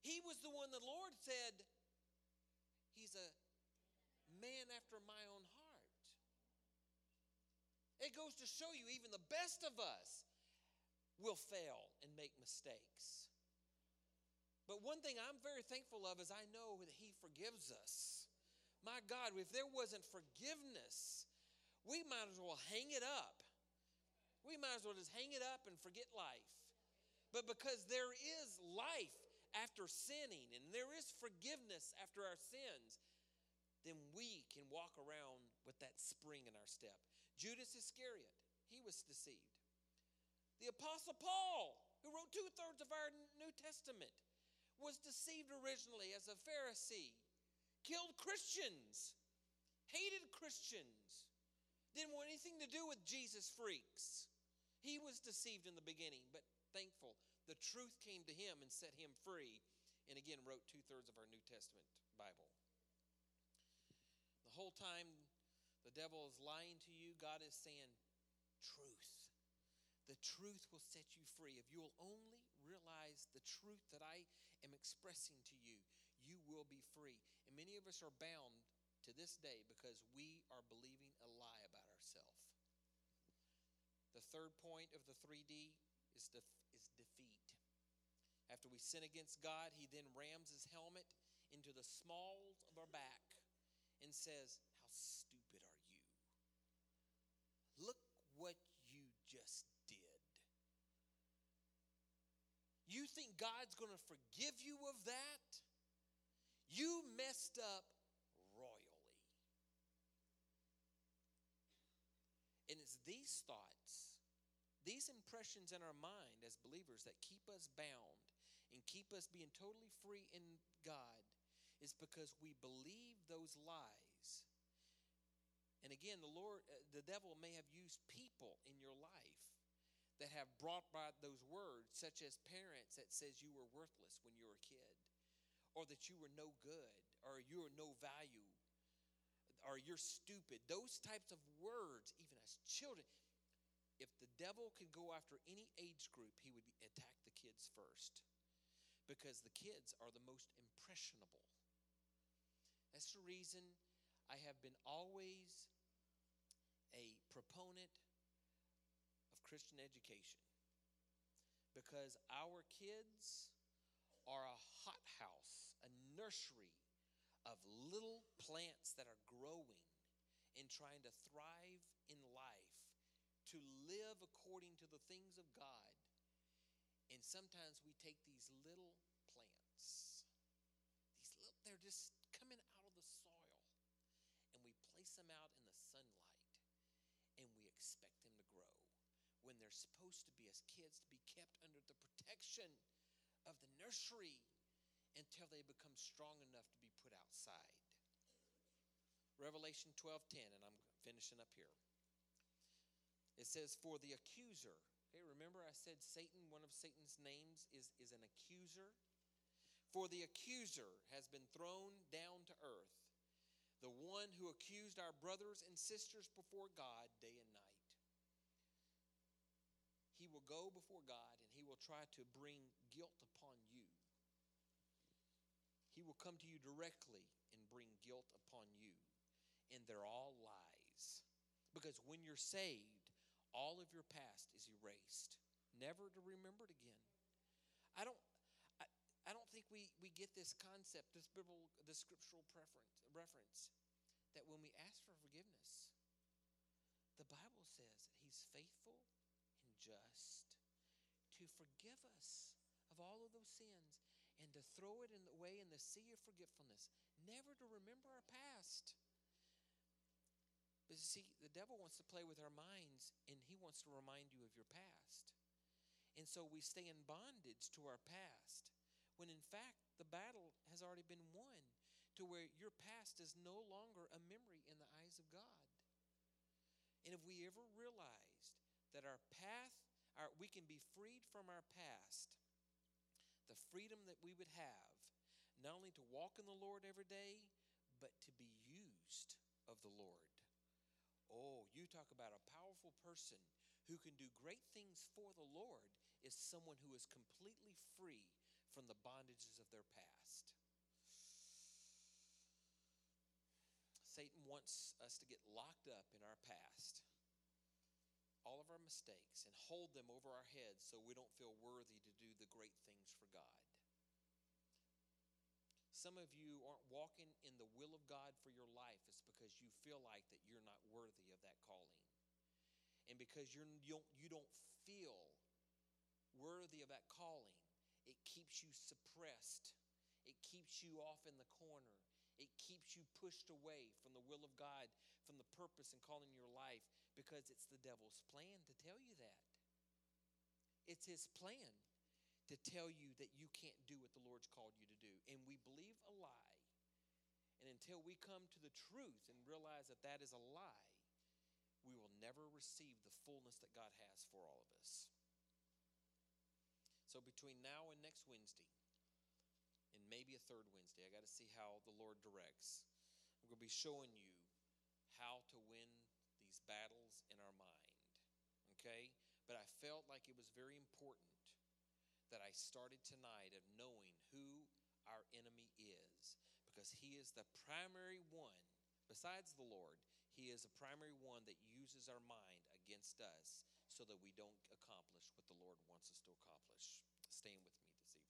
He was the one the Lord said, He's a man after my own heart. It goes to show you, even the best of us will fail and make mistakes. But one thing I'm very thankful of is I know that He forgives us. My God, if there wasn't forgiveness, we might as well hang it up. We might as well just hang it up and forget life. But because there is life after sinning and there is forgiveness after our sins, then we can walk around with that spring in our step. Judas Iscariot, he was deceived. The Apostle Paul, who wrote two thirds of our New Testament, was deceived originally as a Pharisee, killed Christians, hated Christians, didn't want anything to do with Jesus freaks. He was deceived in the beginning, but thankful the truth came to him and set him free, and again wrote two thirds of our New Testament Bible. The whole time the devil is lying to you, God is saying, Truth. The truth will set you free. If you will only realize the truth that I am expressing to you, you will be free. And many of us are bound to this day because we are believing a lie about ourselves. The third point of the 3D is, def- is defeat. After we sin against God, he then rams his helmet into the smalls of our back and says, How stupid are you? Look what you just did. You think God's going to forgive you of that? You messed up royally. And it's these thoughts, these impressions in our mind as believers that keep us bound and keep us being totally free in God is because we believe those lies. And again, the Lord, uh, the devil may have used people in your life that have brought by those words, such as parents that says you were worthless when you were a kid, or that you were no good, or you are no value, or you're stupid. Those types of words, even as children, if the devil could go after any age group, he would attack the kids first because the kids are the most impressionable. That's the reason I have been always a proponent of Christian education because our kids are a hothouse, a nursery of little plants that are growing and trying to thrive in life, to live according to the things of God and sometimes we take these little plants, these little, they're just coming out of the soil, and we place them out in the sunlight, and we expect them to grow. when they're supposed to be, as kids, to be kept under the protection of the nursery until they become strong enough to be put outside. Revelation 12:10 and I'm finishing up here. It says for the accuser. Remember I said Satan one of Satan's names is is an accuser. For the accuser has been thrown down to earth, the one who accused our brothers and sisters before God day and night. He will go before God and he will try to bring guilt upon you. He will come to you directly and bring guilt upon you. And they're all lies. Because when you're saved, all of your past is erased, never to remember it again. I don't I, I don't think we, we get this concept, this biblical this scriptural preference reference, that when we ask for forgiveness, the Bible says that He's faithful and just to forgive us of all of those sins and to throw it in the way in the sea of forgetfulness, never to remember our past. But see, the devil wants to play with our minds and he wants to remind you of your past. And so we stay in bondage to our past when in fact the battle has already been won to where your past is no longer a memory in the eyes of God. And if we ever realized that our path, our, we can be freed from our past, the freedom that we would have, not only to walk in the Lord every day, but to be used of the Lord. Oh, you talk about a powerful person who can do great things for the Lord is someone who is completely free from the bondages of their past. Satan wants us to get locked up in our past, all of our mistakes, and hold them over our heads so we don't feel worthy to do the great things for God. Some of you aren't walking in the will of God for your life. It's because you feel like that you're not worthy of that calling. And because you're, you, don't, you don't feel worthy of that calling, it keeps you suppressed. It keeps you off in the corner. It keeps you pushed away from the will of God, from the purpose and calling your life, because it's the devil's plan to tell you that. It's his plan to tell you that you can't do what the Lord's called you to do. And we believe a lie. And until we come to the truth and realize that that is a lie, we will never receive the fullness that God has for all of us. So between now and next Wednesday, and maybe a third Wednesday, I got to see how the Lord directs. I'm going to be showing you how to win these battles in our mind. Okay? But I felt like it was very important that I started tonight of knowing who our enemy is because he is the primary one, besides the Lord, he is the primary one that uses our mind against us so that we don't accomplish what the Lord wants us to accomplish. Stand with me this evening.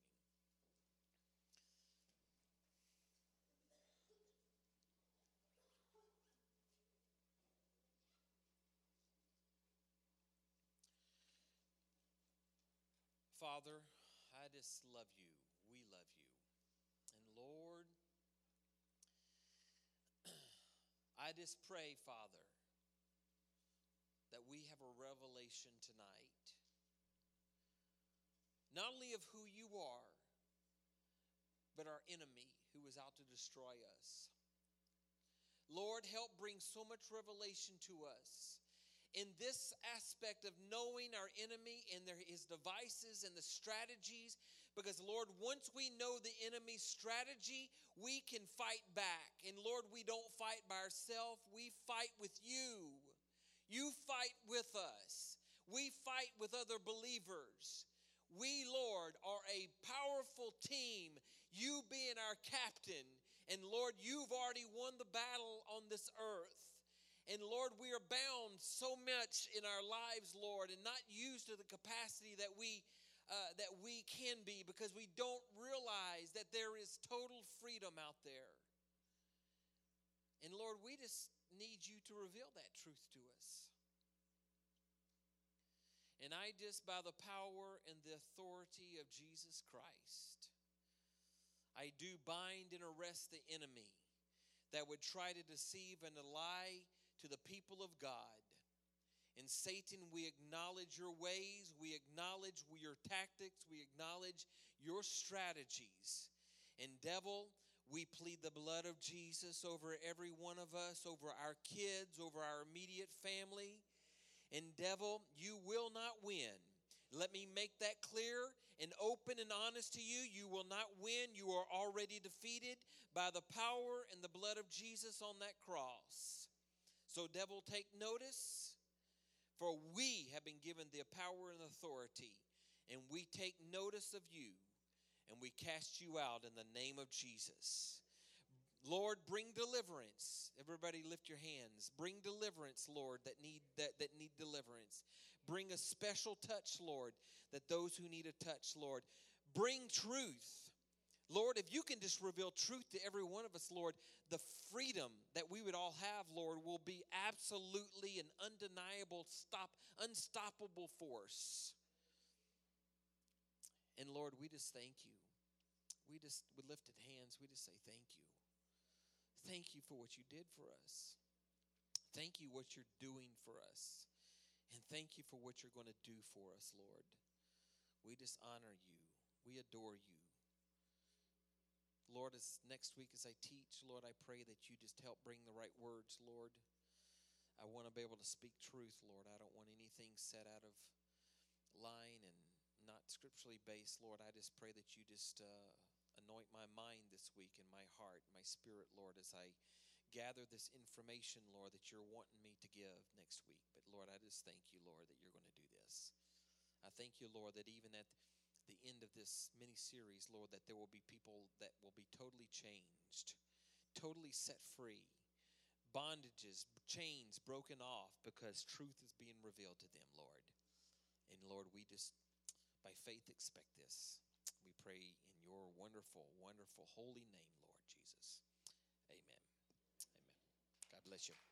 Father, I just love you. We love you. And Lord, *clears throat* I just pray, Father, that we have a revelation tonight, not only of who you are, but our enemy who is out to destroy us. Lord, help bring so much revelation to us in this aspect of knowing our enemy and their, his devices and the strategies. Because, Lord, once we know the enemy's strategy, we can fight back. And, Lord, we don't fight by ourselves, we fight with you. You fight with us, we fight with other believers. We, Lord, are a powerful team, you being our captain. And Lord, you've already won the battle on this earth. And Lord, we are bound so much in our lives, Lord, and not used to the capacity that we uh, that we can be because we don't realize that there is total freedom out there. And Lord, we just need you to reveal that truth to us. And I just, by the power and the authority of Jesus Christ, I do bind and arrest the enemy that would try to deceive and to lie to the people of God. And Satan, we acknowledge your ways, we acknowledge your tactics, we acknowledge your strategies. And devil, we plead the blood of Jesus over every one of us, over our kids, over our immediate family. And devil, you will not win. Let me make that clear and open and honest to you. You will not win. You are already defeated by the power and the blood of Jesus on that cross. So, devil, take notice, for we have been given the power and authority, and we take notice of you, and we cast you out in the name of Jesus. Lord, bring deliverance. Everybody lift your hands. Bring deliverance, Lord, that need that, that need deliverance. Bring a special touch, Lord, that those who need a touch, Lord, bring truth. Lord, if you can just reveal truth to every one of us, Lord, the freedom that we would all have, Lord, will be absolutely an undeniable, stop, unstoppable force. And Lord, we just thank you. We just with lifted hands, we just say thank you. Thank you for what you did for us. Thank you what you're doing for us. And thank you for what you're going to do for us, Lord. We just honor you. We adore you. Lord, as next week as I teach, Lord, I pray that you just help bring the right words, Lord. I want to be able to speak truth, Lord. I don't want anything set out of line and not scripturally based, Lord. I just pray that you just uh, anoint my mind this week and my heart, my spirit, Lord, as I gather this information, Lord, that you're wanting me to give next week. But Lord, I just thank you, Lord, that you're going to do this. I thank you, Lord, that even at the end of this mini series, Lord, that there will be people that will be totally changed, totally set free, bondages, chains broken off because truth is being revealed to them, Lord. And Lord, we just, by faith, expect this. We pray in your wonderful, wonderful, holy name, Lord Jesus. Amen. Amen. God bless you.